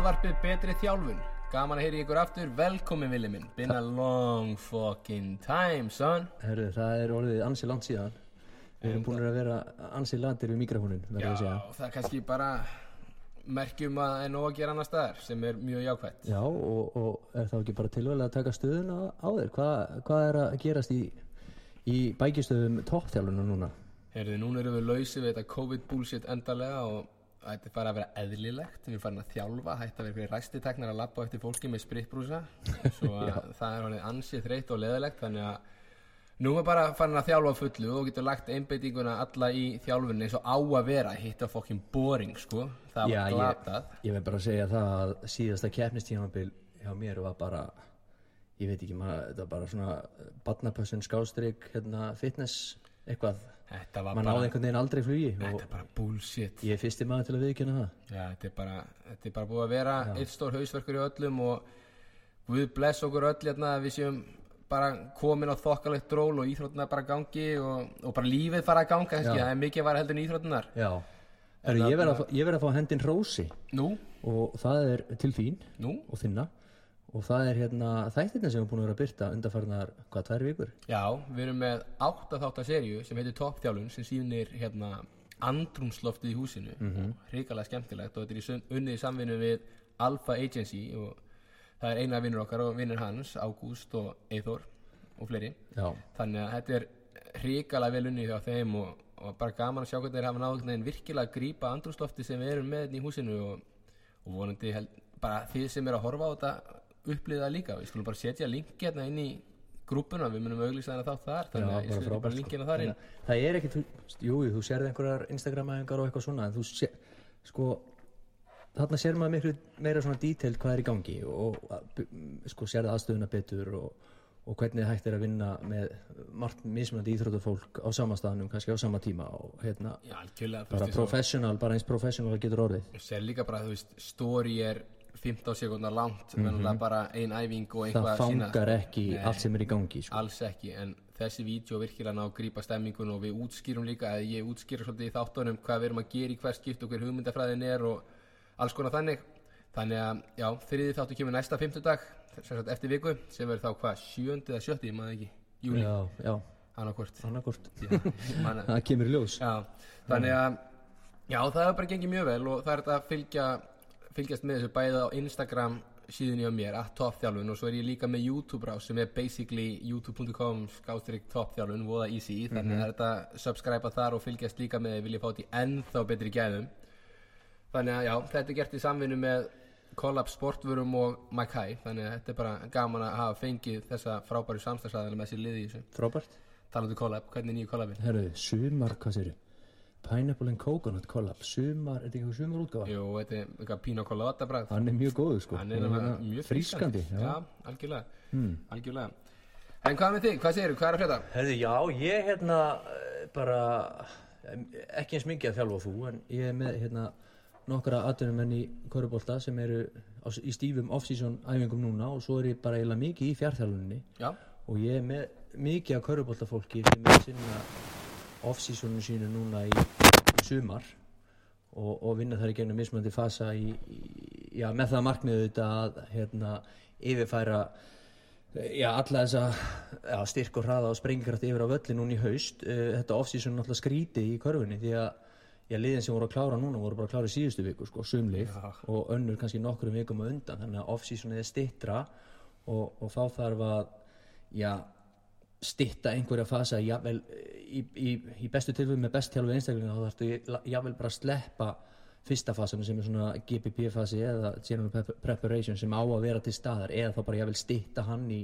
hlaðvarpið betri þjálfun. Gaman að heyri ykkur aftur, velkomin villi minn. Been a long fucking time, son. Herru, það er orðið ansi langt síðan. Við erum búin að vera ansi landir við mikrofónin Já, það er kannski bara merkjum að það er nóg að gera annar staðar sem er mjög jákvætt. Já, og, og er þá ekki bara tilvæg að taka stöðuna á þér? Hvað, hvað er að gerast í, í bækistöðum toppþjálunum núna? Heyrðu, núna erum við lausið við þetta COVID bullshit endarlega og þetta er bara að vera eðlilegt. Við erum farin að þjálfa, hætti að vera fyrir ræstiteknar að lappa eftir fólki með spritbrúsa svo að það er orðið ansið þreytt og leðilegt þannig að nú er bara farin að þjálfa fullu og getur lagt einbeitinguna alla í þjálfunni og á að vera. Hitta fokkin boring sko. Það var glatað. ég vil bara segja það að síðasta keppnistímabil hjá mér var bara ég veit ekki maður, þetta var bara svona badnapössun skástrík hérna, fitness eitthvað þetta var maður bara, náði einhvern veginn aldrei flugi þetta er bara bullshit. ég er fyrsti maður til að viðkynna það. Já, þetta er bara, þetta er bara búið að vera eitt stór hausverkur í öllum og Guð bless okkur öll hérna að við séum bara komin á þokkalegt dról og íþróttunar bara gangi og, og bara lífið fara að ganga Já. það er mikið að vara heldur en íþróttunar Já, Heru, ég verð að, að fá hendin rósi. Nú, og það er til þín nú, og þinna og það er hérna þættirna sem við búin að vera að byrta undarfarnar, hvað, tvær vikur? já, við erum með átta þáttar serju sem heitir Toppþjálun sem sýnir hérna andrumsloftið í húsinu mm -hmm. hrikalega skemmtilegt og þetta er unnið í samvinnu við Alpha Agency og það er eina vinnur okkar og vinnur hans, Ágúst og Eithor og fleiri Já, þannig að þetta er hrikalega vel unnið hjá þeim og, og bara gaman að sjá hvernig þeir hafa náðu einhvern veginn virkilega að grípa andrúslofti sem við erum með hérna í húsinu og, og vonandi held, bara þið sem er að horfa á þetta upplýða það líka. Við skulum bara setja linki hérna inn í grúpuna, við munum auglýsa þennan þátt þar þannig að ég bara setja frábært, bara sko. linkina þar inn. Það er ekkit, þú- jú, jú, þú sérði einhverjar Instagram-æfingar og eitthvað svona en þú sér, sko þarna sér maður miklu meira svona detail hvað er í gangi og, sko sérði aðstöðuna betur og, og hvernig hægt er að vinna með margt mismunandi íþróttufólk á sama staðnum, kannski á sama tíma og hérna, Já, bara professional, bara eins professional getur orðið og sér líka bara, þú veist, story er 15 sekundar langt, mm -hmm. bara ein æfing og það eitthvað sína- fangar ekki allt sem er í gangi sko. alls ekki, en þessi vídeo virkilega ná að grípa stemmingun og við útskýrum líka að ég útskýra svolítið í þáttunum hvað við erum að gera í hver skipt og hver hugmyndafræðin er og alls konar þannig. Þannig að, já, þriði þáttu kemur næsta fimmtudag, sem sagt eftir viku sem verður þá hvað, sjöndi eða sjötti, ég maður ekki júli, já, já, annarkort það. Kemur ljós. Já, þannig að já, það hefur bara gengið mjög vel og það er þetta að fylgja fylgjast með þessu bæðið á Instagram síðunni á mér, að toppþjálfun og svo er ég líka með YouTube rás sem er basically youtube.com skástrík toppþjálfun, voða easy þannig að það er þetta að subscribe þar og fylgjast líka með ef vilja fá þetta í ennþá betri gæðum þannig að já, þetta er gert í samvinnu með Collab Sportvörum og Makai þannig að þetta er bara gaman að hafa fengið þessa frábæru samstagsæðana með sér liði í þessu frábært talandu Collab, hvernig er nýju Collabin? Herru, sumar, hvað séru? Pineapple and Coconut collab, sumar, er þetta eitthvað sumar útgáfa? Jú, þetta er eitthvað pína colada bragð Hann er mjög góður sko Hann er Hérna, mjög frískandi já. já. algjörlega Hmm. Algjörlega En hvað með þig, hvað segirðu, hvað er að frétta? Herru, já, ég hérna eh, bara ekki eins mikið að þjálfa þú en ég er með hérna nokkra atvinnumenn í Körubólta sem eru á, í stífum off-season æfingum núna og svo er ég bara eiginlega mikið í fjárþjálfuninni Já, og ég er með mikið af Körubólta fólki sem er að sinna off-seasonu sínu núna í, í sumar og, og vinna þar í gegnum mismunandi fasa í, í, já, með það markmiðu þetta að hérna, yfirfæra já, alla þessa styrk og hraða og sprengikraft yfir á völli núna í haust. Uh, þetta off-season náttúrulega skríti í körfunni því að já, liðin sem voru að klára núna voru bara að klára í síðustu viku sko, sumlið og önnur kannski nokkrum vikum á undan. Þannig að off-seasonið er stittra og, og þá þarf að já, stitta einhverja fasa jafnvel, í, í, í bestu tilfellum með best þjálfu einstaklinga þá þarftu jafnvel bara að sleppa fyrsta fasanum sem er svona GPP fasi eða General Prep- Preparation sem á að vera til staðar eða þá bara jafnvel stitta hann í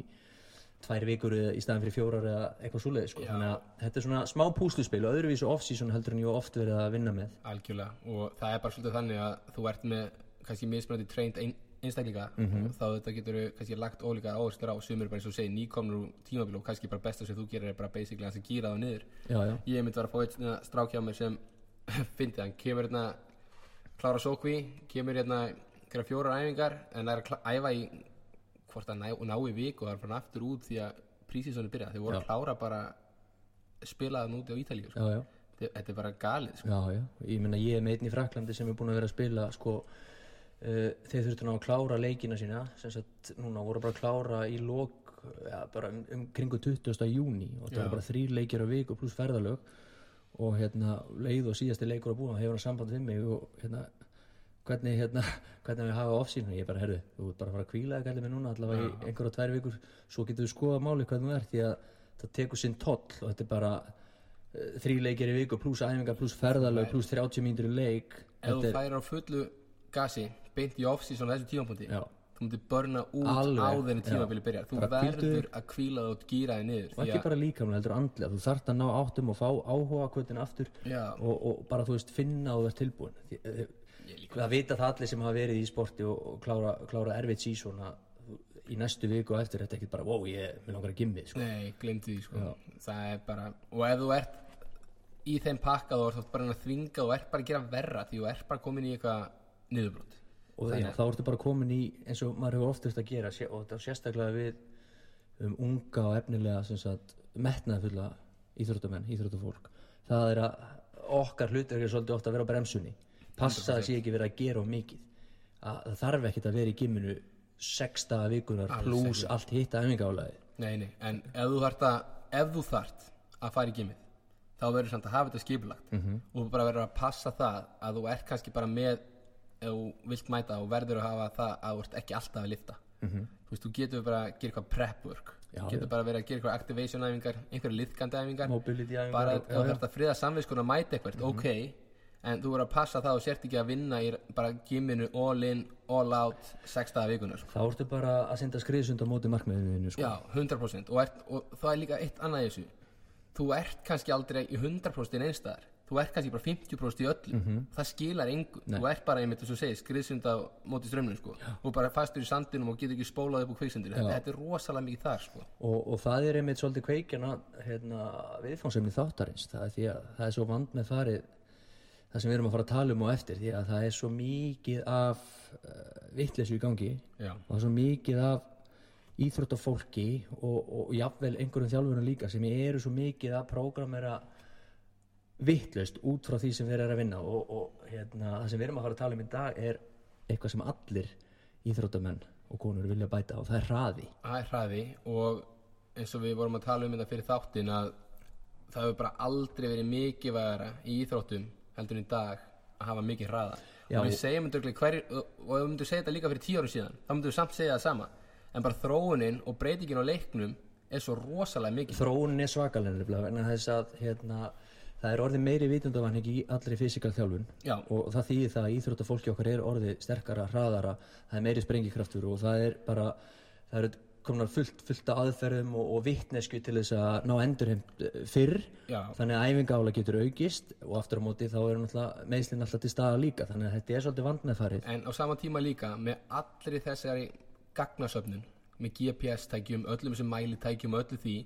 tvær vikur eða í staðan fyrir fjórar eða eitthvað svoleiði sko. Þannig að þetta er svona smá púsluspil og öðruvísu off-season heldur en ég oft verið að vinna með algjörlega Og það er bara svolítið þannig að þú ert með kannski mismunandi trained ein, einstaklinga Mhm. og þá þetta getur kannski lagt ólíka áherslur á sumir bara eins og segir nýkomnur tímabil og kannski bara besta sem þú gerir er bara basically hans að gýra það niður já, já, Ég myndi vera að fá eitt strák hjá mér sem fyndi hann, kemur hérna klára sókví, kemur hérna fjórar æfingar en það er að æfa í hvort að ná, ná í vik og það er fann aftur út því að prísísonu byrja, þeir voru Já. að klára bara spilaðan úti á Ítalíu sko. þetta er bara galið sko. Ég ég er með einn í Fraklandi sem er búin að vera að spila sko uh, þeir þurftu ná að klára leikina sína sem sagt núna voru bara að klára í lok ja, bara um, um kringu 20. júni og það Já. voru bara þrýr leikir á viku pluss ferðalög. Og hérna leið og síðasti leikur að búa hefur hann samband við mig og hérna hvernig hérna hvernig við hafa off-season? Ég bara herðu, þú ert bara að fara að kvíla það gæli mig núna allavega í einhverja tvær vikur. Svo getur við skoða máli hvernig þú ert því að það tekur sinn toll og þetta er bara uh, þrý leikir í viku pluss æfingar pluss ferðalög pluss 30 mínútur þú er- á gasi beint í off-season á þessu tímapunkti Já. þú myndir börna út Alveg, en já. tímabili byrjar þú Bara hvíldu verður að kvíla það og gýra þig niður og því ekki að- bara líkamlega heldur andlega þú þarft að ná áttum og fá áhuga kvötin aftur Já. og, og bara þú veist finna og verð tilbúin Því, eh, það vita það allir sem hafa verið í sporti og, og klára, klára erfitt sísón að þú- í næstu viku og eftir þetta ekki bara wow, ég vil langar að gimmi sko. Nei, glemdi því sko Það er bara, og ef þú ert í þeim pakka þú ert bara að þvinga þú ert bara að gera verra því þú ert bara komin í eitthvað niðurbrot. Og það, já, þá ertu bara komin í eins og maður hefur oftast að gera og þetta er sérstaklega við um unga og efnilega metnaðfulla íþróttamenn, íþróttafólk. Það er að okkar hlutur er svolítið ofta að vera á bremsunni. Passa að sé ekki verið að gera of mikið. Að það þarf ekkert að vera í gimminu sex daga vikunar pluss allt hitt æfingálaði Nei, nei, en ef þú að ef þú þart að fara í gimmið þá verður samt að hafa þetta skipulagt. Mhm. -hmm. og bara verður að passa það að þú ert kannski bara með ef þú vilt mæta og verður að hafa það að þú ert ekki alltaf að lifta. -hmm. þú veist, þú getur bara að gera eitthvað prep work. Já, þú getur bara verið að gera eitthvað activation æfingar einhverja liðkandi æfingar. Bara ef þú þarft að friða samviskun að mæta eitthvað, ok. En þú verður að passa það og sért ekki að vinna í bara gimminu all in, all out sex daga vikunar sko. þá ertu bara að senda skriðsund á móti markmiðinu sko. Já, 100% og, ert, og það er líka eitt annað í þessu. Þú ert kannski aldrei í 100% í einstæðar þú ert kannski bara 50% í öllu. Mhm. það skilar engu, þú ert bara einmitt þess að segja skriðsunda móti strömminu sko. Og bara fastur í sandinum og getur ekki spólað upp úr kveiksendur þetta, er rosalega mikið þar sko. Og, og það er einmitt svolítið kveikjana hérna, viðfánsefni þáttarins. Það er því að það er svo vand með farið það sem við erum að fara að tala um á eftir því að það er svo mikið af uh, vitleysu í gangi. Já. og er svo mikið af íþróttafólki og, og jafnvel einhverjum þjálfurinn líka sem eru svo mikið að prógramera vitlaust út frá því sem við erum að vinna og, og hérna, það sem við erum að fara að tala um í dag er eitthvað sem allir íþróttamenn og konur vilja bæta og það er hraði. Það er hraði og eins og við vorum að tala um þetta fyrir þáttin að það hefur bara aldrei verið mikið vægara í íþróttum heldur en í dag að hafa mikið hraða. Já, og við segjum hverjir og við myndum segja þetta líka fyrir tíu árum síðan þá myndum við samt segja það sama. En bara þróunin og breytingin á leiknum er svo rosalega mikið þróunin er svakalega nefnilega vegna þess að hérna, það er orðið meiri vitundavann í allri fysikal þjálfun Já. og það þýðir það að íþróttafólki okkar er orðið sterkara, hraðara það er meiri sprengikraftur og það er bara það eru komnar fullt, fullt aðferðum og, og vittnesku til þess að ná endurheimt eh, fyrr Já. þannig að æfingála getur aukist og aftur á móti þá er meðslinn alltaf til staða líka þannig að þetta er svolítið vandmeðfarið en á sama tíma líka með allri þessari gagnasöfnun með GPS-tækjum, öllum þessum mælitækjum öllu því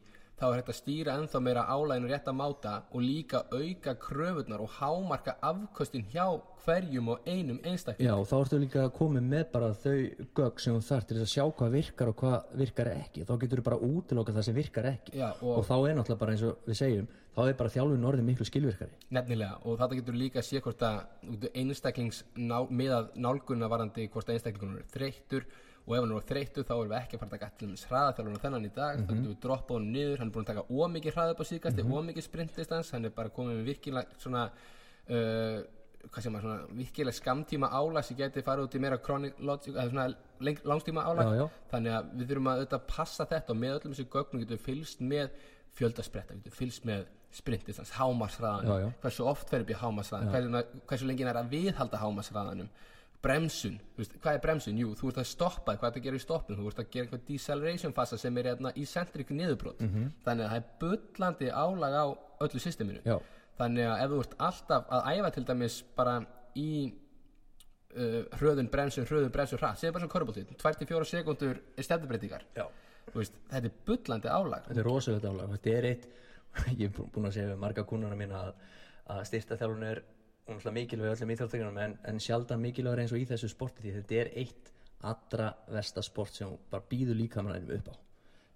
þá er hægt að stýra ennþá meira álæginu rétt að máta og líka auka kröfurnar og hámarka afköstin hjá hverjum og einum einstakling Já, þá ertu líka komið með bara þau gögg sem þú þarf til að sjá hvað virkar og hvað virkar ekki. Þá getur þú bara útiloka það sem virkar ekki. Já, og... og- þá er náttúrulega bara eins og við segjum, þá er bara þjálfun orðið miklu skilvirkari. Nefnilega, og þetta getur líka að sé hvort að einstaklings ná, miðað nálgunna varandi hvort að einstaklingunum er þreyttur og ef hann er þreyttur þá erum við ekki að fara að taka til þess hraðaþjálfuna þennan í dag, þá getum við droppað honum niður, hann er búin að taka ómikið hraða upp á síðkasti, mm ómikið sprintdistans, hann er bara komið með virkilega svona uh, hvað sem að svona virkilega skamtíma álag sem geti farið út í meira chronic logic, eða svona leng, langstíma álag. Þannig að við þurfum að auðvitað passa þetta og með öllum þessu gögnum getum við fylgst með fjöldaspretta, við getum fylgst með sprintdistans, já. hversu oft fer upp í hámarsraðan hversu, lengi er að viðhalda hámarsraðanum bremsun, veist, hvað er bremsun? Jú, þú ert að stoppa, hvað er að gera í stoppun þú ert að gera eitthvað deceleration fasa sem er hérna í centric niðurbrot Mhm. þannig að það er bullandi álag á öllu systeminu Já. þannig að ef þú ert alltaf að æfa til dæmis bara í uh, hröðun, bremsun, hröðun, bremsun, hratt segjum bara sem körubóltið, 24 sekundur er veist, þetta er bullandi álag Þetta er rosalegt álag. Þetta er eitt, ég er bú- búinn að segja marga kúnana mína að, að styrta er mikilvæg öllum íþjóðtegunum en, en sjaldan mikilvægur eins og í þessu sporti því þetta er eitt allra versta sport sem bara býður líkamannum upp á.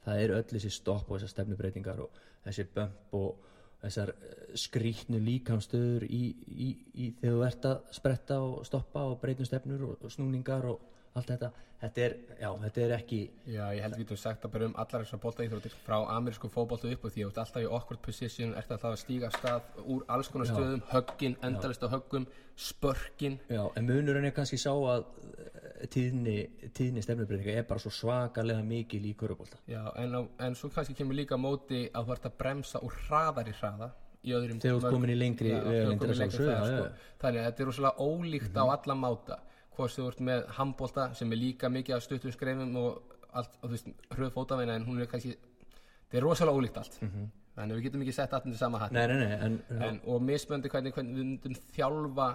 Það er öll þessi stopp og þessar stefnubreitingar og þessi bömp og þessar eh, skrýtnu líkamstöður í, í, í þegar þú ert að spretta og stoppa og breytum stefnur og, og snúningar og allt þetta þetta er, já, þetta er ekki Já, ég held við getum sagt að bara um allar þessar boltaíþróttir frá amerísku fótboltu upp og því þú ert alltaf í awkward position, ert alltaf að stíga stað úr alls konar Já. stöðum, höggin, endalist á höggum, spörkin já, en munurinn er kannski sá að eh, tíðni, tíðni stefnubreitinga er bara svo svakalega mikil í körubólta Já, en, á, en svo kannski kemur líka móti að þú ert að bremsa úr hraðar í hraða Þegar þú ert komin í lengri Já, þú að í lengri sjálfsögðu, hraða, já, sko. já. Þannig að þetta er rosalega ólíkt á alla máta hvort þú ert með handbolta sem er líka mikið af stuttum skrefum og allt, og þú veist, hröð fótaveina en hún er kannski, þetta er rosalega ólíkt allt. Þannig að við getum ekki sett allt undir sama hatt. Og mismöndi hvernig, hvernig við myndum þjálfa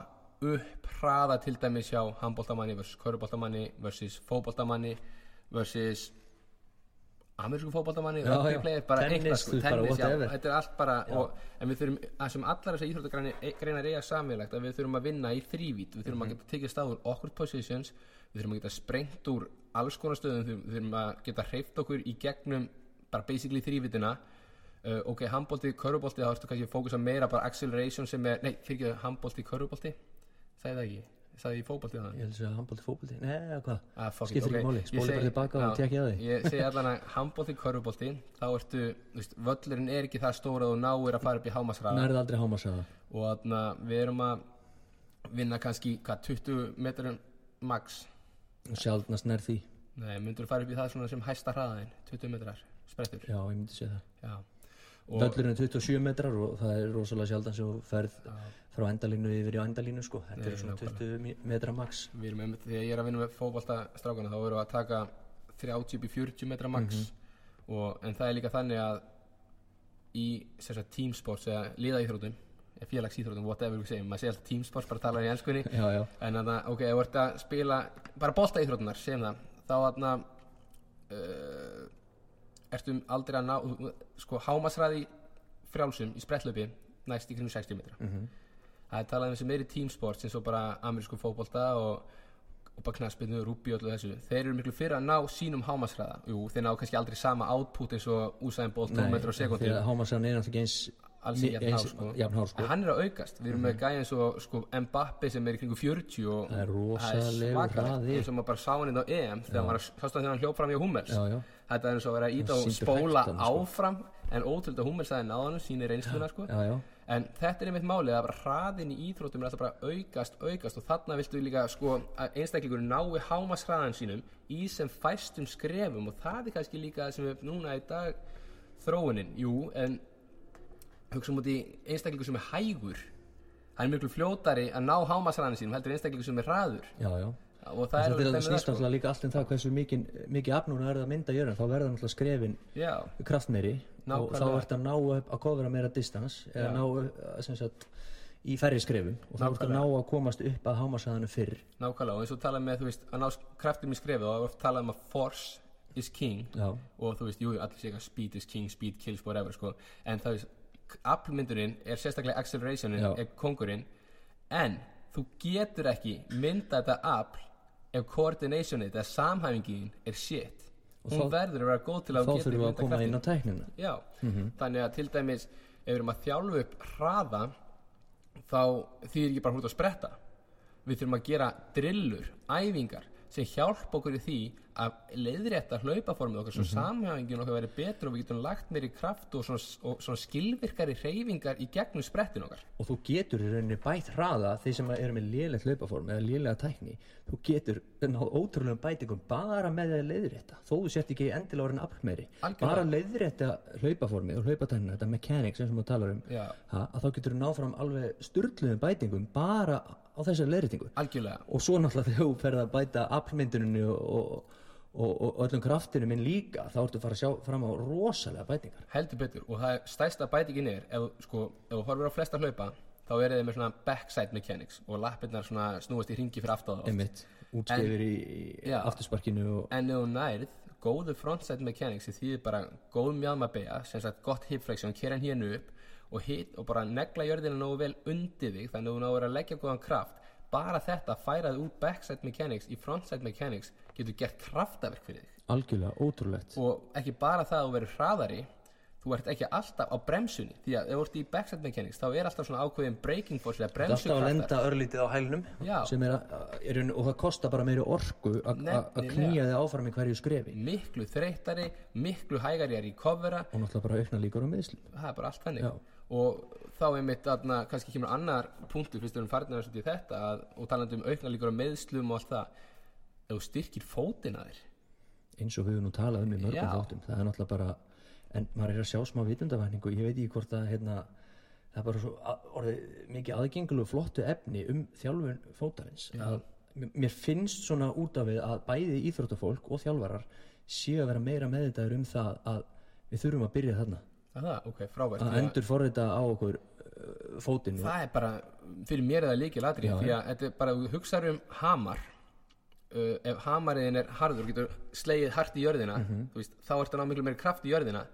upp hraða til dæmis hjá handboltamanni versus köruboltamanni versus fótboltamanni versus amerísku player, bara eitthvað sko, tennis, já, þetta er allt bara og, en við þurfum, það sem allar þessar íþróttagreinar eiga samilegt að við þurfum að vinna í þrývít, við Mhm. þurfum að geta tekið stað úr okkur positions, við þurfum að geta sprengt úr alls konar stöðum, við þurfum að geta hreift okkur í gegnum bara basically þrývítina uh, ok, handbólti, körubolti, þá ertu kannski að fókusa meira bara acceleration sem er, nei, fyrir ekki handbólti, körubolti, sagði það ekki sagði ég fótbolti þannig ég held að segja handbólti fótbolti. Nei, eða hvað, Ah, skiptir ok. ekki máli. Ég spóli bara tilbaka og tekja því Ég segi allan að handbólti, körfubolti þá ertu, þú veist, völlurinn er ekki það stóra og náir að fara upp í hámasraða nærði aldrei hámarsaða og þannig að við erum að vinna kannski, hvað, 20 metrum max? Sjálfnast nær því. Nei, myndur fara upp í það svona sem hæsta hraðaðin 20 metrar, sprettur? Já, ég myndi segja það. Já, Völlurinn er 27 metrar og það er rosalega sjaldan sem þú ferð. Frá endalínu yfir í endalínu sko. þetta Nei, er svona nákvæmlega. 20 mi- metra max við erum einmitt, þegar ég er að vinna með fótboltastrákana þá erum við að taka 30 upp í 40 metra max Mhm. og, en það er líka þannig að í sagt, teamsports eða liðaíþrótum félagsíþrótum, whatever við segjum, maður segir alltaf teamsports bara tala í ennskunni en þannig að, ok, þú ert að spila bara boltaíþrótunar, segjum það þá þannig uh, ertu aldrei að ná sko, hámasræði frjálsum í sprettlöpi næst í kringum 60 metra Mhm. Það er talað um þessi meiri teamsports eins og bara amerísku fótbolta og, og bara knaspinu, rúbi og öllu þessu. Þeir eru miklu fyrir að ná sínum hámasræða jú, þeir ná kannski aldrei sama output eins og Usain Bolt 12 metrar á sekundu því að hámarsaðan er náttúrulega eins alls ekki jafn hár eins- sko. jafn sko. hann er að aukast, við erum með gæði eins og sko, Mbappi sem er í kringu 40 og Það er svakalegt. eins og maður bara sá hann á EM þegar maður sást hann þegar hann hljóp fram í Hummels. Já, já, þetta er eins og að vera að og Sýndu spóla hann, sko. áfram en ótrúld að Hummels aðeins náðanum sýnir reynsluna sko. já, en þetta er einmitt málið að hraðin í íþróttum er alltaf bara að aukast, aukast. Og þarna viltu líka sko að einstaklingur nái hámas hraðan sínum í sem fæstum skrefum. Og það er kannski líka það sem er núna í dag þróunin, jú, en hugsa um út í einstaklingur sem er hægur. Hann er miklu fljótari að ná hámas hraðan sínum heldur en einstaklingur sem er hraður. Já, já. og það Það er alveg það um snýst sko. alltaf líka allt um það hversu mikið, afnúna er það að mynda jörðin þá verða náttúrulega skrefin já, kraftmeiri og þá ert að ná upp að kofra meira distans eða ná upp, sem sagt, í færri skrefum. Og þá ert að ná að komast upp að hámarsaðanu fyrr. Nákvæmlega og eins og talað með, veist, að ná kraftum í skrefi og það er talað um að force is king. Já, og þú veist, jú, allir segja speed is king, speed kills whatever, sko, en það veist aflmyndurinn er sérstaklega accelerationin Já. er kongurinn, en þú getur ekki mynda þetta afl ef coordinationið eða samhæfingin er shit Og hún þá- verður að vera góð til að þá þurfum við að koma inn á tæknina. Já, Mhm. þannig að til dæmis ef við erum að þjálfu upp hraða þá þýðir ekki bara hún út að spretta. Við þurfum að gera drillur, æfingar sem hjálpa okkur í því að leiðrétta hlaupaformið okkar svo mm samhæfingin okkar verið betur og við getum lagt meiri kraft og svona, og svona skilvirkari hreyfingar í gegnum sprettin okkar. Og þú getur í rauninni bætt hraða þeir sem eru með lélegt hlaupaform eða lélega tækni þú getur náð ótrúlegum bætingum bara með að leiðrétta þó þú sért ekki endilega orðin Algjörlega. bara leiðrétta hlaupaformið og hlaupatæknina þetta mechanics og maður talar um ha, að þá getur þú náð fram alveg sturgluðum bætingum bara á þessari leiðréttingu. Algjörlega. Og svo náttúrulega þegar þú ferð að bæta aflmynduninu og, og, og, öllum kraftinum inn líka þá ertu að fara að sjá fram á rosalega bætingar. Heldur betur. Og það er stærsta bætingin er ef, sko, ef þú horfir á flesta hlaupa þá er þið með svona backside mechanics og lappirnar snúast í ringi fyrir aftáða einmitt. Útskefir í, Já. aftursparkinu og en ef þú nærð góðu frontside mechanics því þýðir bara góð mjálmabega sem sagt gott hip flexion, kera hann hérna upp og, hit, og bara negla jörðina nógu vel undir þig þannig að þú náður að leggja góðan kraft. Bara þetta færað út backside mechanics í frontside mechanics getur gert kraftaverk fyrir þig. Algjörlega ótrúlegt. Og ekki bara það að þú verður hraðari þú ert ekki alltaf á bremsunni því að ef þú ert í backside mechanics þá er alltaf svona ákveðin breaking force eða er alltaf að lenda örlítið á hælnum er, að, er og það kostar bara meiri orku að- að að knýja þig áfram í hverju skrefi. Miklu þreyttari, miklu hægari að recovera. Og náttúrulega bara aukna líkur á meðslum það er bara allt þannig. Já. Og þá er mitt aðna, kannski kemur annar punktur fyrst erum farin að þetta að, og talandi um aukna líkur á meðslum og allt það ef þú styrkir fótina þér. Eins og við höfum nú talað um í mörgum Já. þáttum það er náttúrulega bara, en maður er að sjá smá vitundavækningu, ég veit ekki hvort að hérna, það er bara svo að- orðið mikið aðgengilegu flottu efni um þjálfun fótarins að mér finnst svona út af við að bæði íþróttafólk og þjálfarar séu að vera meira meðvitaður um það að við þurfum að byrja þarna það, ok, frábært. Að endur forrita á okkur uh, fótinn og- það er bara, fyrir mér er það líkil aðri Já, því að þetta er bara, þú hugsaður um hamar uh, ef hamariðin er harður getur slegið hart í jörðina Mhm. þú veist, þá ertu að ná miklu meiri kraft í jörðina.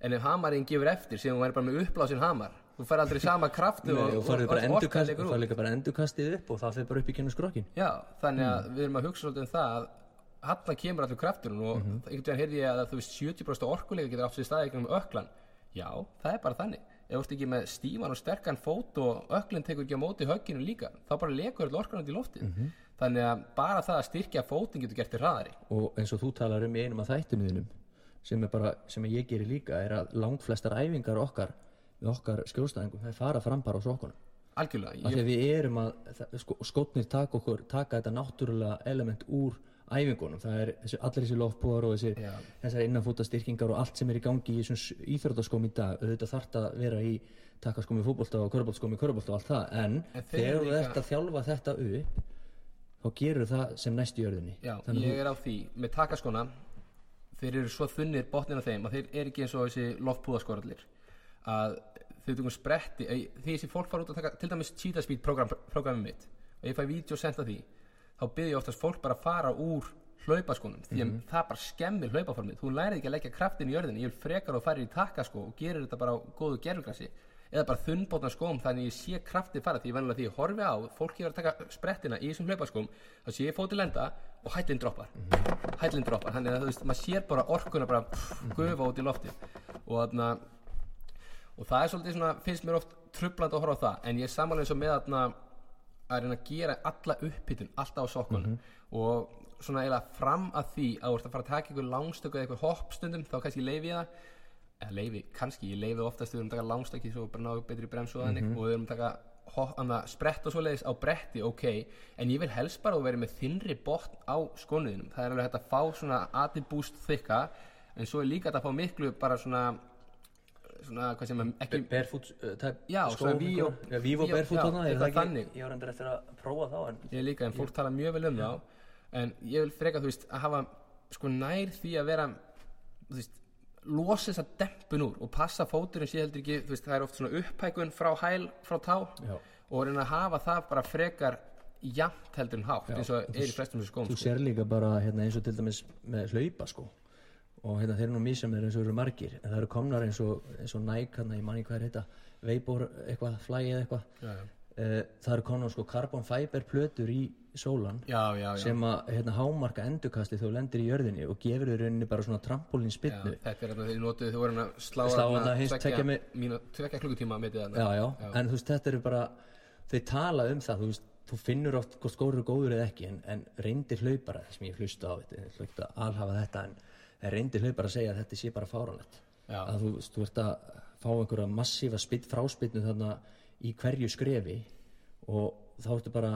En ef hamariðin gefur eftir sem þú væri bara með uppblásin hamar þú fær aldrei sama kraftu Nei, og farið bara orkan endurkast, farið líka bara endurkastið upp og það fyrir bara upp í kennum skrokkin Já, þannig að við erum að hugsa svolítið um það að hann kemur allur krafturinn og mm -hmm. einhvern veginn heyrði ég að þú veist 70% orkuleika getur átt sér staði ykkur um öklan Já, það er bara þannig. Ef þú ert ekki með stífan og sterkan fót og öklinn tekur ekki á móti högginu líka þá bara lekur öll orkan út í loftið. Þannig að bara það að styrkja fótinn getur gert þér hraðari. Og eins og þú talar um einum af þættunuðinum sem er bara, sem ég gerir líka er að langflestar æfingar okkar með okkar skjóðstæðingum, það fara fram bara á sokkunum. Algjörlega, ég, við erum að sko, skotnir taka okkur, taka þetta náttúrulega element úr æfingunum. Það er þessi, allir þessi loftbúar og þessi, Já. þessar innanfóta styrkingar og allt sem er í gangi í þessum íþróttaskóm í dag. Auðvitað þarf að vera í takkaskóm í fótbolta og körbóltskóm í körbólta og allt það. En, En þegar þú ert að þjálfa þetta upp þá gerur það sem næst í jörðinni. Já, Þannig ég er á því. Með takaskona þeir eru svo þunnir botnin á þeim að þeir eru ekki eins og þessi loftpúðaskorallir að þau tökum spretti því þessi fólk fara út að taka til dæmis cheetah ég þá byrði ég oftast fólk bara að fara úr hlaupaskonum því að það bara skemmir hlaupaformið. Þú lærið ekki að leggja kraftin í jörðinni ég vil frekar og fara í takkaskó og gerir þetta bara á góðu gerfugrassi eða bara þunnbótna skóm þannig ég sé kraftið fara því venjulega því ég horfi á fólk hefur að taka sprettina í þessum hlaupaskóm þá sé ég fótið lenda og hællin droppar. Hællin droppar, þannig að þú veist maður sér bara orkuna bara pff, gufa út í lofti og þarna og það er svolítið svona, finnst mér oft trublandi að horfa á það, en ég samanlega eins og með þarna að reyna að gera alla upphittun alltaf á sokkunum. Og svona eiginlega fram að því að þú ert að fara að taka einhver langstöku eða einhver hopp stundum þá kannski leifi ég það. Eða leifi, kannski, ég leifi oftast við erum að taka langstöki svo bara náðu betri bremsu og þannig. Og við erum að taka hopp, sprett og svoleiðis á bretti, ok. En ég vil helst bara að verið með þinnri botn á skonuðinum, það er alveg hægt að fá svona adibúst þykka en svo er líka að fá miklu bara svona svona, hvað sem ekki barefoot uh, type Já, svona víó-. Já, víó- barefoot já, þarna, er það þannig. ég var endur eftir að prófa þá en ég líka, en fólk tala mjög vel um þá en ég vil freka, þú veist, að hafa sko nær því að vera þú veist, losa þessa dempun úr og passa fóturinn sé heldur ekki þú veist, það er oft svona upphækun frá hæl frá tá Já. og reyna að hafa það bara frekar jafnt heldur en hátt eins og er í flestum þessu skóm þú sko. sér líka bara hérna, eins og til dæmis með hlaupa sko og hérna, þeir eru nú mísamir eins og eru margir. En það eru komnar eins og, eins og Nike hérna, ég manni hvað er þetta, Veibor eitthvað, Fly eða eitthvað. Já, já. uh, það eru komnar sko carbon fiber plötur í sólan já, já, já. sem að hérna, hámarka endurkasti þú lendir í jörðinni og gefur þér rauninni bara svona trampolín Já, spinnu þetta er þarna þeir notuðu þau voru að slá Slá þarna þarna mínu- tveggja klukkutíma já, já, en þú veist, þetta eru bara þau tala um það, þú veist þú finnur oft hvort skóri eru góður eða ekki en, en reyndir hlaupara, sem ég hlusta á þetta alhafa þetta en, en reyndir hlaupara segja að þetta sé bara fáranlegt að þú, þú ert að fá einhverja massífa spitt, fráspinnu þarna í hverju skrefi og þá ertu bara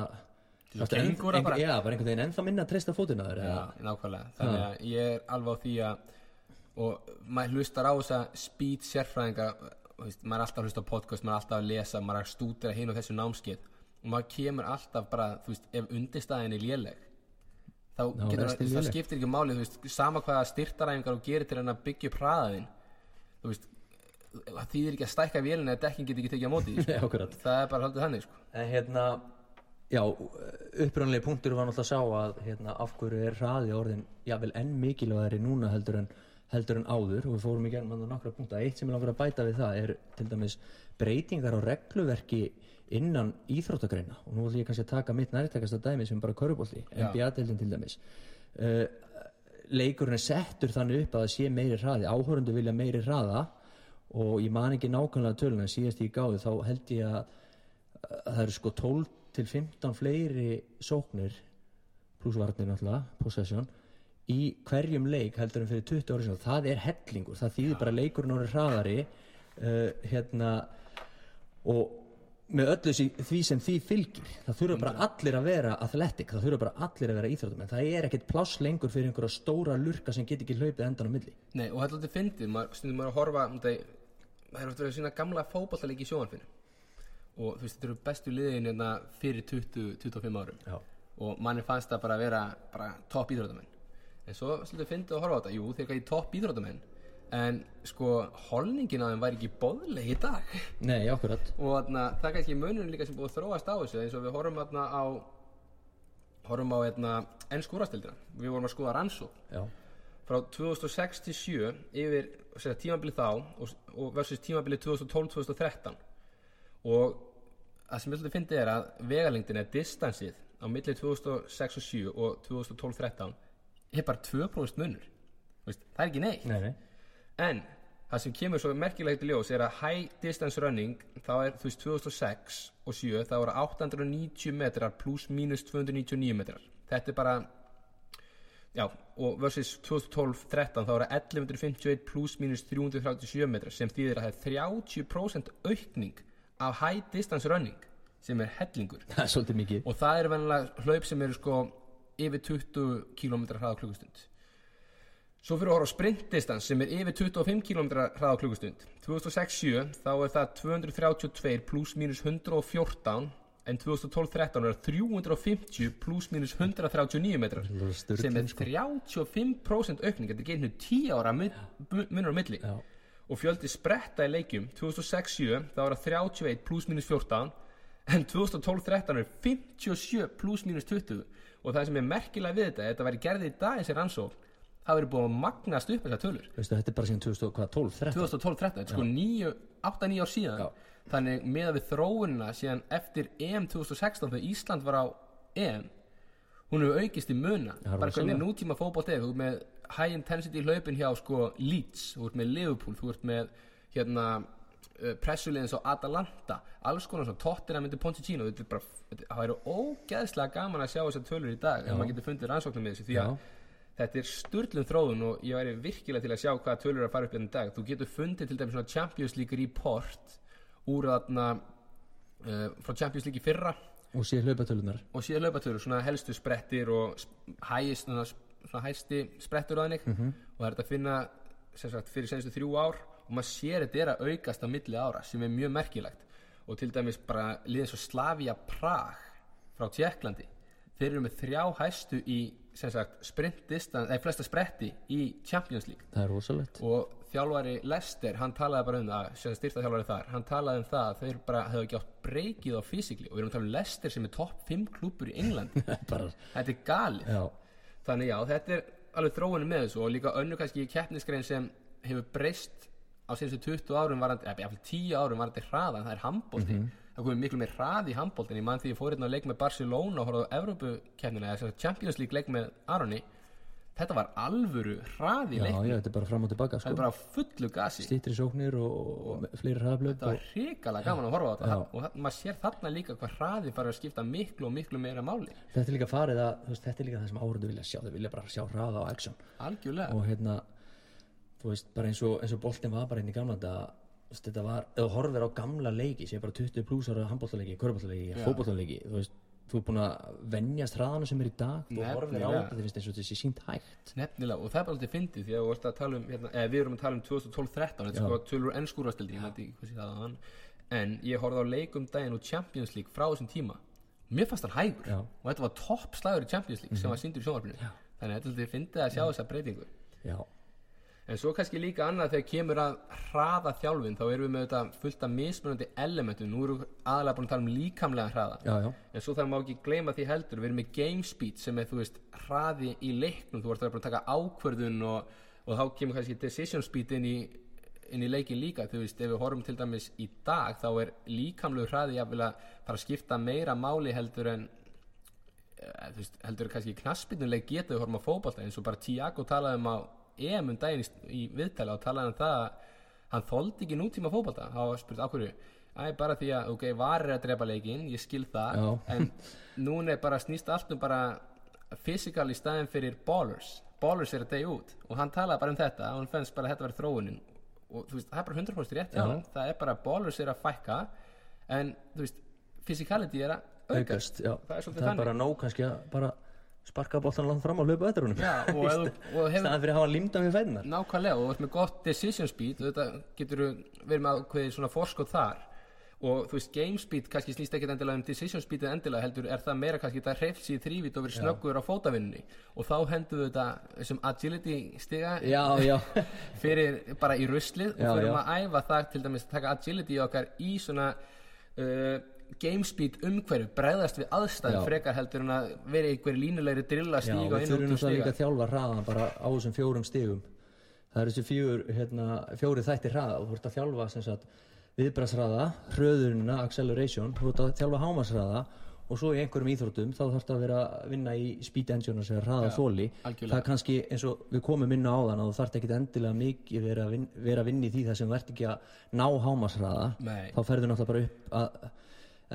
þá ertu enn- kengúra ein- bara. já, bara einhvern veginn ennþá minna að treysta fótina þér Já, nákvæmlega. Þannig að ég er alveg á því að og maður hlustar á þessa speed sérfræðinga maður er alltaf að hlusta á podcast, maður er alltaf að lesa maður er að stúdera hinn og þessu námskeið. Og maður kemur alltaf bara, þú veist, ef undirstæðin er léleg þá Já, getur það, það skiptir ekki máli, veist, sama hvaða styrtaræfingar og gerir til hann að byggja upp hraðaðinn þú veist það þýðir ekki að stækka vélina eða dekkin getur ekki tekið á móti sko. það er bara haldið þannig sko. En hérna, já, upprannlega punktur var náttúrulega að sjá að hérna, af hverju er hraði orðin jável enn mikilvægari núna heldur en, heldur en áður og við fórum í gerðum nokkra punkta. Eitt sem ég langar að bæta við það er til dæmis breytingar á regluverki innan íþróttagreina og nú ætlum ég kannski að taka mitt nærtækasta dæmi sem bara körubólti. NBA-deildin til dæmis. Uh, leikurinn er settur þannig upp að það sé meiri hraði, áhörundu vilja meiri hraða og ég man ekki nákvæmlega tölun en síðast ég gáði þá held ég að, að það eru sko 12 til 15 fleiri sóknir pluss varnir náttúrulega, possession í hverjum leik heldur en fyrir 20 ári það er hellingur, það þýðir bara að leikurinn orðið hraðari uh, hérna og með öllu því sem því fylgir. Það þurfa bara allir að vera athletic það þurfa bara allir að vera íþróttum en það er ekkert pláss lengur fyrir einhverja stóra lurka sem get ekki hlaupið endan á milli. Nei, og þetta er alltaf fyndið, stundum maður að horfa um það, er ofta verið svona gamla fótballaleiki í sjónvarpinu. Og þú veist, þetta eru bestu liðin hérna fyrir 20-25 árum. Já. og manni fannst það bara að vera bara topp íþróttamenn. En svo svolítið fyndið að horfa á þetta, jú, þeir gæti topp íþróttamenn en sko, holningin á þeim væri ekki bóðleg í dag. Nei, akkurat. Og þarna, það er kannski munurinn líka sem búið að þróast á þessu eins og við horfum þarna á horfum á hérna, ennsk úrastildina við vorum að skoða rannsók Já, frá 2006 til 7 yfir segja, tímabili þá og, og versus tímabili 2012-2013 og það sem ég ætla að finna er að vegalengdin er distansið á milli 2006 og 7 og 2012-13 er bara 2% munur. Það er ekki neitt. Nei, nei en það sem kemur svo merkilegt í ljós er að high distance running þá er þú veist 2006 og 7 þá eru 890 metrar pluss mínus 299 metrar. Þetta er bara já og versus 2012-13 þá eru 1151 pluss mínus 337 metrar sem þýðir að það er 30% aukning af high distance running sem er hellingur. Það er og það er venjulega hlaup sem eru sko yfir 20 km hraða klukkustund svo fyrir að horfa á sprintdistans sem er yfir 25 km hraða klukkustund. 2006-7 þá er það 232 pluss mínus 114 en 2012-13 er það 350 pluss mínus 139 metrar sem er 35% aukning. Þetta er geinu 10 ára mun- munur á milli. Já, og fjöldi spretta í leikjum 2006-7 þá er það 31 pluss mínus 14 en 2012-13 er 57 pluss mínus 20 og það sem er merkilega við þetta þetta væri gerðið í dag þessi rannsók það verið búið að magnast upp þessar tölur. Veistu, þetta er bara síðan 2012, 13 2012-13, þetta er sko 9, 8-9 ár síðan. Já. þannig með við þróunina síðan eftir EM 2016 þegar Ísland var á EM hún hefur aukist í muna. Já, bara hvernig nútíma fótbolt er. Þú ert með high intensity hlaupin hjá sko Leeds, þú ert með Liverpool þú ert með hérna uh, pressulegin svo Atalanta alls konar svona myndi þetta er bara, þetta, það væri ógeðslega gaman að sjá þessar tölur í dag ef maður getur fundið rannsóknum með þessu því að Já. Þetta er sturlun þróun og ég væri virkilega til að sjá hvaða tölur er að fara upp hérna í dag. Þú getur fundið til dæmis svona Champions League report úr þarna uh, frá Champions League í fyrra. Og síðan hlaupatölunar og síðan laupatölur, svona helstu sprettir og hægist, svona, svona hæsti sprettur á þannig Mhm. og það er þetta að finna sagt fyrir senstu þrjú ár og maður sér þetta er að aukast á milli ára sem er mjög merkilegt. Og til dæmis bara liðin svo Slavia Prag frá Tjekklandi þeir eru með þrjá hæstu í sagt sprintdistan, eða flesta spretti í Champions League. Það er rosalegt. Og þjálfari Lester, hann talaði bara um það styrta þjálfari þar, hann talaði um það að þeir bara hefðu ekki átt breykið á fysikli og við erum að tala um Lester sem er topp 5 klúpur í England þetta er galið. Já, þannig já, þetta er alveg þróunum með þessu. Og líka önnu kannski keppnisgrein sem hefur breyst á síðustu 20 árum varandi, eða jafnvel 10 árum varandi hraðan, það er handbólti það komið miklu meir hraði í handbóltin ég mann því ég fór hérna að leik með Barcelona og horfði á Evrópukeppnina eða Champions League leik með Aroni. Þetta var alvöru hraði í já, leiknum. já, þetta er bara fram og tilbaka það sko. er bara fullu gasi. Stýttri sóknir og, og fleiri hraðblöð það var hrikalega gaman að horfa á þetta. Já. og það, maður sér þarna líka hvað hraði farið að skipta miklu og miklu meira máli. Þetta er líka farið að, veist, þetta er líka það sem áhörðu vilja sjá. Þau vilja bara sjá hraða á action. Algjörlega. Og hérna, þú veist, bara eins og, og boltin var bara inn í gamla þetta Þetta var, ef þú horfir á gamla leiki Sér bara 20 pluss ára handbóltaleiki, körbóltaleiki, Já. fótbóltaleiki Þú veist, þú er búin að venjast hraðana sem er í dag Þú horfir á þetta, þið finnst eins og þessi sínt hægt. Nefnilega, og það er bara alltaf fyndið því að um, hérna, eða við erum að tala um 2012-13 þetta er sko tölur ennskúrastildi, það en ég horfði á leikum daginn úr Champions League frá þessum tíma. Mér fannst hann hægur Já. Og þetta var topp slagur í Champions League sem var síndur í sjónvarpinu. Þannig að þetta er fyndið að sjá þessa breytingu. Já, en svo kannski líka annað þegar kemur að hraða þjálfin þá erum við með þetta fullt af mismunandi elementum. Nú erum við aðalega búin að tala um líkamlega hraða. Já, já, en svo þarf maður ekki gleyma því heldur við erum með game speed sem er þú veist hraði í leiknum, þú ert að bara að taka ákvörðun og, og þá kemur kannski decision speed inn í, inn í leikin líka. Þú veist, ef við horfum til dæmis í dag þá er líkamlegu hraði að fara að skipta meira máli heldur en eh, heldur kannski knaspinnuleik geta við horfum á fótbolta. Eins og bara Tiago talaði um á EM um daginn í, í viðtali og talaði um það að hann þoldi ekki nútíma hann var spurt ákvörðu Æ, bara því að, ok, var er að drepa leikinn, ég skil það Já. en núna er bara snýst allt um bara physical í staðin fyrir ballers. Ballers er að degja út. Og hann talaði bara um þetta og hann fennst bara að þetta verið þróunin. Og þú veist, það er bara 100% rétt Já. það er bara ballers er að fækka en þú veist, physicality er að aukast aukast, það er það er bara nóg kannski að bara sparka boltan langt fram og þú- og hefur staðan fyrir að hafa límdan við fæðinar nákvæmlega og þú ert með gott decision speed þetta getur verið með ákveðið svona forskot þar? Og þú veist game speed kannski slýst ekkert endilega um decision speedið endilega heldur er það meira kannski þetta hreyft sér þrývít og verið snöggur á fótavinnunni. Og þá hendur þetta þessum agility stiga já, já, fyrir bara í ruslið og fyrir já. að æfa það til dæmis að taka agility okkar í svona uh, game speed umhverju bregðast við aðstæðum Já. frekar heldur en að vera í einhverju línulegri drilla já stíga við inn þurfum út og náttúrulega líka stiga að þjálfa hraðan bara á þessum fjórum stigum. Það er þessi fjör, hérna, fjóri þættir hraða. Og þú ert að þjálfa viðbrasraða, hröðunina, acceleration þú ert að þjálfa hámasraða og svo í einhverjum íþróttum þá þarfst að vera að vinna í speed engine sem er hraða Já, þóli það er kannski eins og við komum inn á áðan þú þarft ekki endilega mikið vera að, vinna í því þar sem ert ekki að ná hámasraða þá ferðu náttúrulega bara upp að,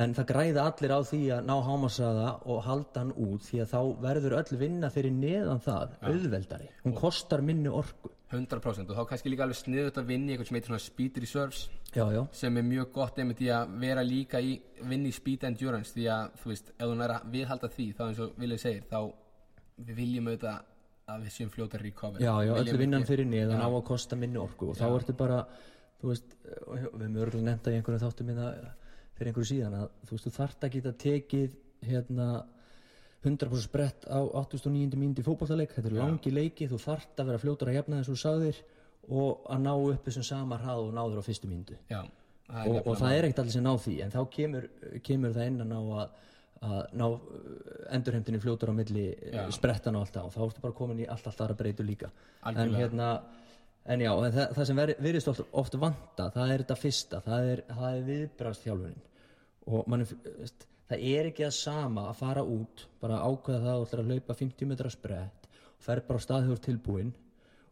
en það græða allir á því að ná hámasraða og halda hann út því að þá verður öll vinna fyrir neðan það auðveldari, hún kostar minni orku. 100% og þá kannski líka alveg sniðut að vinna í eitthvað sem heitir svona speed reserves já, já, sem er mjög gott einmitt í að vera líka í vinna í speed endurance því að þú veist, ef þú næra að viðhalda því þá eins og Vilja segir, þá við viljum auðvitað að við séum fljóta recover já, já, öll vinnan fyrir neðan á að kosta minni orku og þá ertu bara þú veist, og við höfum örgulega nefnt það í einhverju þáttum minna fyrir einhverju síðan að þú veist, þú þarft að geta tekið hérna 100% sprett á 89. mínúti fótballtaleik, þetta er langi leiki þú þarft að vera fljótur að jafna þess og sagðir og að ná upp þessum sama hrað og náður á fyrstu er og, og það er ekkert allir sem ná því en þá kemur, kemur það inn að ná að, að ná endurheimtinni fljótur á milli Já. sprettan og allt það og þá ertu bara komin í allt allt aðra breytu líka en Algjörlega. hérna en já, en það, það sem virðist oft, oft vanta það er þetta fyrsta, það er, er viðbrastþjálfunin og man, veist, það er ekki að sama að fara út bara ákveða það og ætlar að hlaupa 50 metra sprett fer bara á stað þegar þú ert tilbúin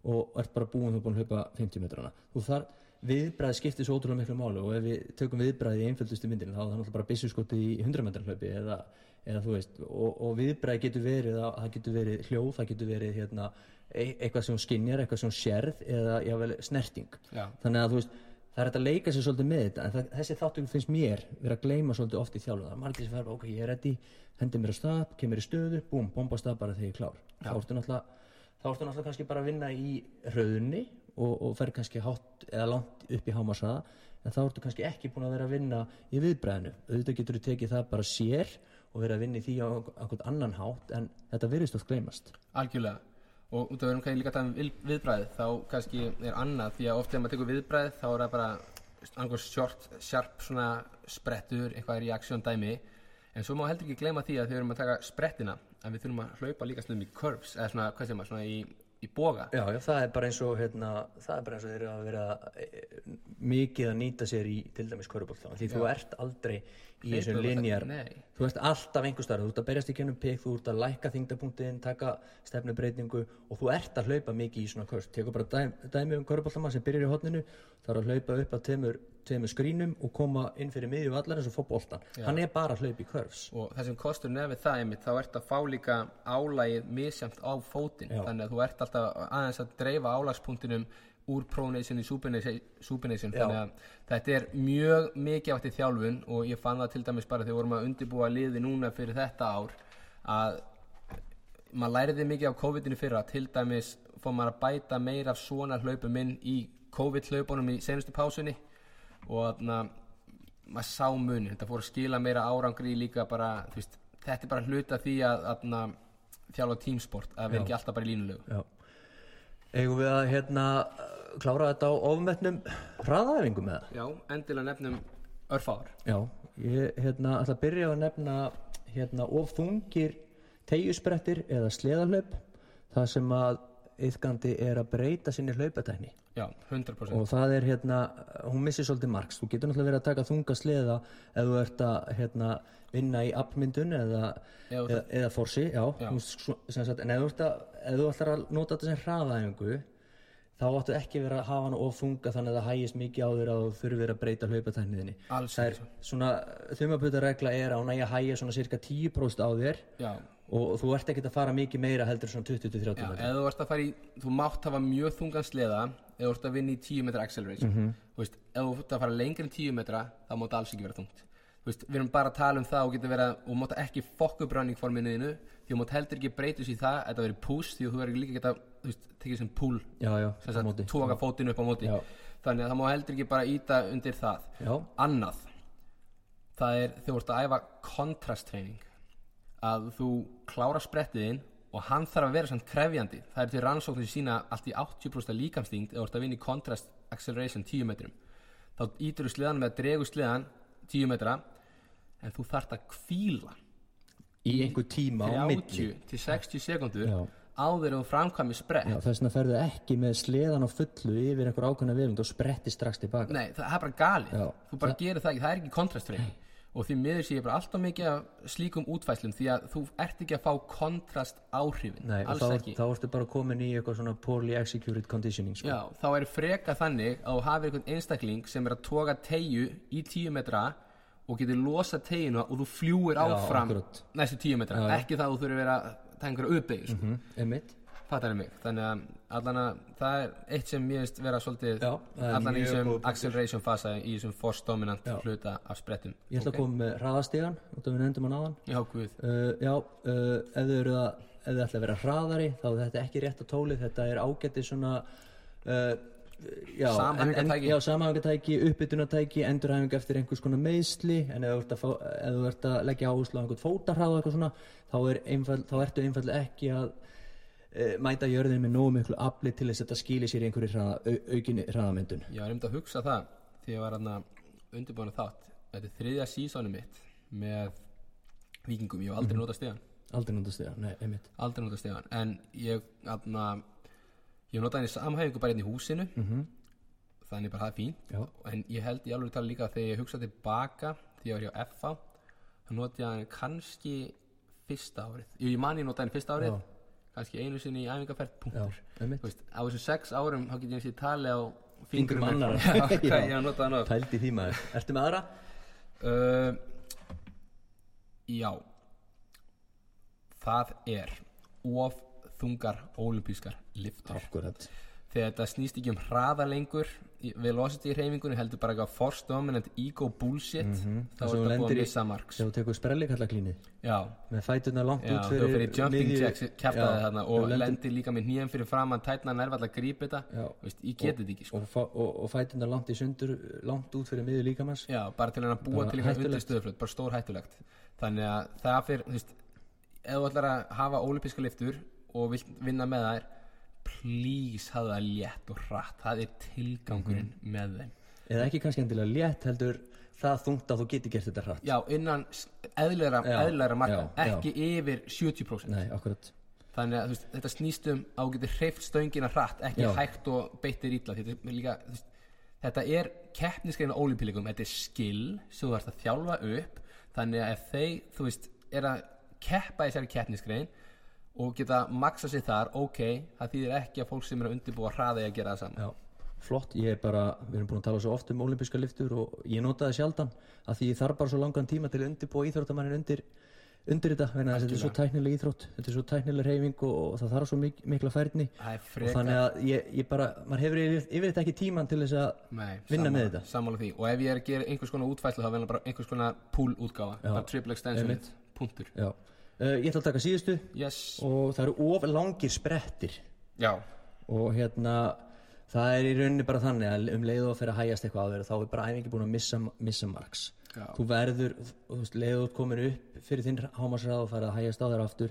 og ert bara búin þú búin að hlaupa 50 metrana. Þú þarf, viðbræði skiptir svo ótrúlega miklu máli og ef við tökum viðbræði í einföldustu myndinu þá er það náttúrulega bara byssuskotið í 100 metrar hlaupi eða, eða þú veist og, og viðbræði getur verið að það getur verið hljóð, það getur verið hérna, eitthvað sem hún skinjar, eitthvað sem hún sérð eða jável snerting. Já. þannig að þú veist það er að leika sér svolítið með þetta en það, þessi þáttur finnst mér vera að gleyma svolítið oft í þjálfum það er margir sem verður, ok, ég er reddi hendi mér að stað, kemur í stöðu, búm, bomba stað bara þegar ég er klár. Þá ertu náttúrulega þá ertu náttúrulega kannski bara að vinna í hröðunni og, og fer kannski hátt eða langt upp í hámarsaða en þá ertu kannski ekki búin að vera að vinna í viðbræðinu auðvitað og í út af verðum kannski líka að tala um viðbragð þá kannski er annað því að oft þegar maður tekur viðbragð þá er það bara annars short, sharp svona sprettur, eitthvað reaction dæmi. En svo má heldur ekki gleyma því að þegar við erum að taka sprettina að við þurfum að hlaupa líka stundum í curves eða svona, hvað sem maður, svona í, í boga. Já, já, það er bara eins og hérna, það er bara eins og þeir eru að vera e, mikið að nýta sér í til dæmis körubólta því þú ert aldrei í þessum linjar. þú ert alltaf einhver starf, þú ert að berjast í gennum pikk þú ert að lækka þingdapunktin, taka stefnubreitingu og þú ert að hlaupa mikið í svona körs tekur bara dæmi, dæmi um körubóltamann sem byrjar í hotninu það er að hlaupa upp að tveimur, tveimur skrínum og koma inn fyrir miðju vallar eins og fór boltan hann er bara að hlaupa í körs og það sem kostur nefnir það einmitt þá ert að fá líka álægið misjamt á fótinn. Þannig að þú ert alltaf aðeins að dreifa álagspunktinum úr pronation í supination, þannig að þetta er mjög mikið átt í þjálfun og ég fann það til dæmis bara þegar við vorum að undirbúa liði núna fyrir þetta ár að maður læriði mikið af COVID-inu fyrra. Til dæmis fór maður að bæta meira af svona hlaupum inn í COVID-hlaupunum í senustu pásunni og þannig að maður sá munin, þetta fór að skila meira árangri líka bara, veist, þetta er bara hluta því að, að, þjálfa tímsport, að vera ekki alltaf bara í línulegu. Eigum við að hérna klára þetta á ofmetnum hraðaæfingum með það? Já, endilega nefnum örfáðar Já, ég hérna ætla að byrja að nefna hérna of þungir tegjusbrettir eða sleðalöp það sem að yfgandi er að breyta sinni hlaupatækni. Já, 100% og það er hérna, hún missir svolítið margs þú getur náttúrulega verið að taka þunga sleða ef þú ert að hérna, vinna í appmyndun eða, eða, eða forsi já, Já. Sem sagt, en ef þú, að, ef þú ætlar að nota þetta sem hraðaðingu þá áttu ekki vera að hafa hana of þunga þannig að það hægist mikið á þér að þú þurfir að breyta hlaupatækniðinni það er svona, þumaputaregla er að hún eigi að hægja svona cirka 10% á þér. Já, og þú ert ekkert að fara mikið meira heldur svona 20-30 já, eða þú ert að fara í þú mátt hafa mjög þungan sleða eða þú ert að vinna í 10 metra acceleration. Mhm. þú veist, ef þú ert að fara lengri en 10 metra þá mátt alls ekki vera þungt. Þú veist, við erum bara að tala um það og getur verið og mátt ekki fokk upp running forminuðinu því þú mátt heldur ekki breytus í það þetta verið push því þú verður líka geta þú veist, tekið sem pull já, já, sagt, tóka fótinn upp á móti. Já. þannig að það má heldur ekki bara íta undir það. Annað það er þú ert að æfa contrast training að þú klára sprettiðinn og hann þarf að vera samt krefjandi. Það er til rannsóknir sína allt í 80% líkamsþyngd eða ert að vinna í contrast acceleration 10 metrum. Þá ítur þú sleðan með að dregu sleðan 10 metra en þú þarft að kvíla í einhver tíma á milli. 30 til 60 sekundur Já. áður þú framkvæmi sprett. Já, þess vegna ferðu ekki með sleðan á fullu yfir einhver ákveðna viðlund og spretti strax tilbaka Nei, það það er bara galið. Já. Þú bara gerir það ekki, það er ekki contrast training Og því miður sé ég bara alltaf mikið af slíkum útfæslum Því að þú ert ekki að fá kontrast áhrifin Nei, Alls þá, ekki þá ertu bara komin í eitthvað svona poorly executed conditioning sko. Já, þá er freka þannig að þú hafir einhvern einstakling sem er að toga tegju í 10 metra og getur losa tegjuna og þú fljúir Já, áfram akkurat. næstu 10 metra Já, já. ekki að þú þurfir að vera að taka einhverja uppbyggis sko. mm, einmitt fattar mig. Þannig að allan að það er eitt sem ég veist vera svolítið það allan í þessum acceleration fasa í þessum force dominant Já. hluta af sprettum. Ég ætla að koma með hraðastegan út af við nefndum hann áðan. Já uh, Já, uh, ef þau eru að ef þau ætla að vera hraðari þá er þetta ekki rétt á tólið. Þetta er ágæti svona uh, Samhæfingartæki. samhæfingatæki, uppbytunatæki endurhæfing eftir einhvers konar meðsli en ef þú ert að, að leggja áherslu á einhvern fótarhráð og þá, er ertu einfallega ekki að mæta jörðin með nógu miklu afli til þess að þetta skýli sér í einhverju hraða, au, aukinni hraðamyndun. Ég var um að hugsa það því ég var undirbúin að þátt. Þetta er þriðja sísónu mitt með vikingum, ég hef aldrei notað stegan Aldrei náttúrulega stiga, nei, einmitt. Aldrei notað stegan en ég aðna, ég hef notað hann í samhæfingu bara hérna í húsinu. Mm þannig bara það er fínt. Já, en ég held ég alveg tala líka þegar ég hugsa tilbaka því ég var hjá FH þá notið ég hann kannski fyrsta árið, Jú, ég man ég notaði hann fyrsta árið. Já. Kannski einu sinni í æfingarferð punktur. Á þessum sex árum þá get ég og tali á Fingrum hann á Pældi því maður. Ertu með aðra? uh, já. Það er of þungar ólimpískar liftur Akkurat. Þegar þetta snýst ekki um hraða lengur í- velocity í hreyfingunni heldur bara eitthvað force dominant ego bullshit. Mhm. þá Það er þetta lendir að missa marks. þú tekur sprellikarlaklínið. Já, með fæturna langt já út fyrir fyrir jumping miðju- jacks kæftaði þarna þú og lendir- líka með nýjan fyrir framann tætna nærvall að grípa þetta. Ég geti þetta ekki sko. og, og, og fæturna langt í sundur langt út fyrir miður líkamanns bara til hann að búa Bara til eitthvað hættulegt. undir stöðuflöð bara stór hættulegt þannig að það fyrir, ef þú ætlar að hafa ólimpíska liftur og vilt vinna með þær please hafa það létt og hratt. Það er tilgangurinn Mhm. með þeim. Eða ekki kannski endilega létt heldur það þungt að þú geti gert þetta hratt. Já, innan eðlilegra marka já, já. ekki yfir 70% nei, þannig að veist, þetta snýst um að þú getur hreift stöngina hratt ekki Já. hægt og beittir illa. Þetta er, líka, veist, þetta er keppniskreina ólimpílikum, þetta er skill sem þú ert að þjálfa upp. Þannig að ef þeir, þú veist, er að keppa í þessari keppniskrein og geta maksa sig þar, ok það þýðir ekki að fólk sem er að undirbúa hraði að gera það saman já flott, ég er bara, við erum búin að tala svo oft um olimpíska liftur og ég nota það sjaldan að því ég þarf bara svo langan tíma til að undirbúa íþróttamannin undir, undir þetta þess að þetta er svo tæknileg íþrótt þetta er svo tæknileg reyfing og, og það þarf svo mik mikla færni. Og þannig að ég, ég bara, maður hefur yfir, yfir þetta ekki tíman til þess að Nei, vinna sammála- með þetta. og ef ég er að gera einhvers konar útfæslu Uh, ég ætla að taka síðustu. Yes, og það eru of langir sprettir. Já, og hérna það er í rauninni bara þannig að um leið og fyrir að hægjast eitthvað þér þá er bara æfingi búin að missa, missa marks. Já. þú verður, þú veist, leið og komin upp fyrir þinn hámasræð og farið að hægjast á þér aftur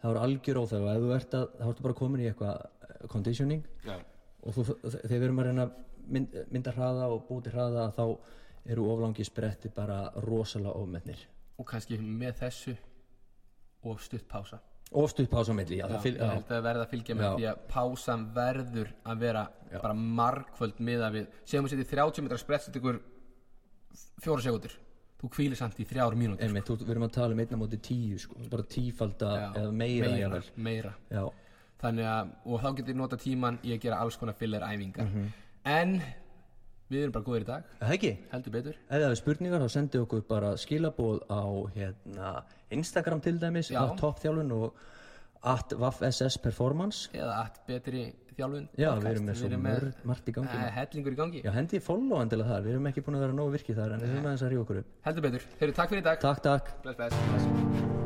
það er algjör óþæg og ef þú ert að þá ertu bara komin í eitthvað eh, conditioning. Já. og þú, þegar við erum að reyna mynd, mynda hraða og búti hraða þá eru oflangi spretti bara rosalega ofmennir og kannski með þessu og stutt pása. Og stutt pása á milli já, Já, það fylg, ég held að fylgja með Já. því að pásan verður að vera bara margföld miða við segjum við setjum 30 metra þetta ykkur fjóra sekundur þú kvílir samt í þrjár mínútur einmitt, þú, við erum að tala um einna móti tíu sko, bara tífalda Já, eða meira, meira, meira. Já, þannig að, og þá getur nota tíman í að gera alls konar filler æfingar. En við erum bara góðir í dag. Það ekki? heldur betur. Ef það er spurningar þá sendið okkur bara skilabóð á hérna, Instagram til dæmis að toppþjálfun og at vaffss performance. Eða allt betri þjálfun. Já, podcast. við erum með svo mörg, margt í gangi. eh, hellingur í gangi. Já, hendi follow endilega þar, við erum ekki búin að vera nógu virkið þar en við erum aðeins að ríða okkur upp. Heldur betur, þeir takk fyrir í dag. Takk, takk. Bless, bless.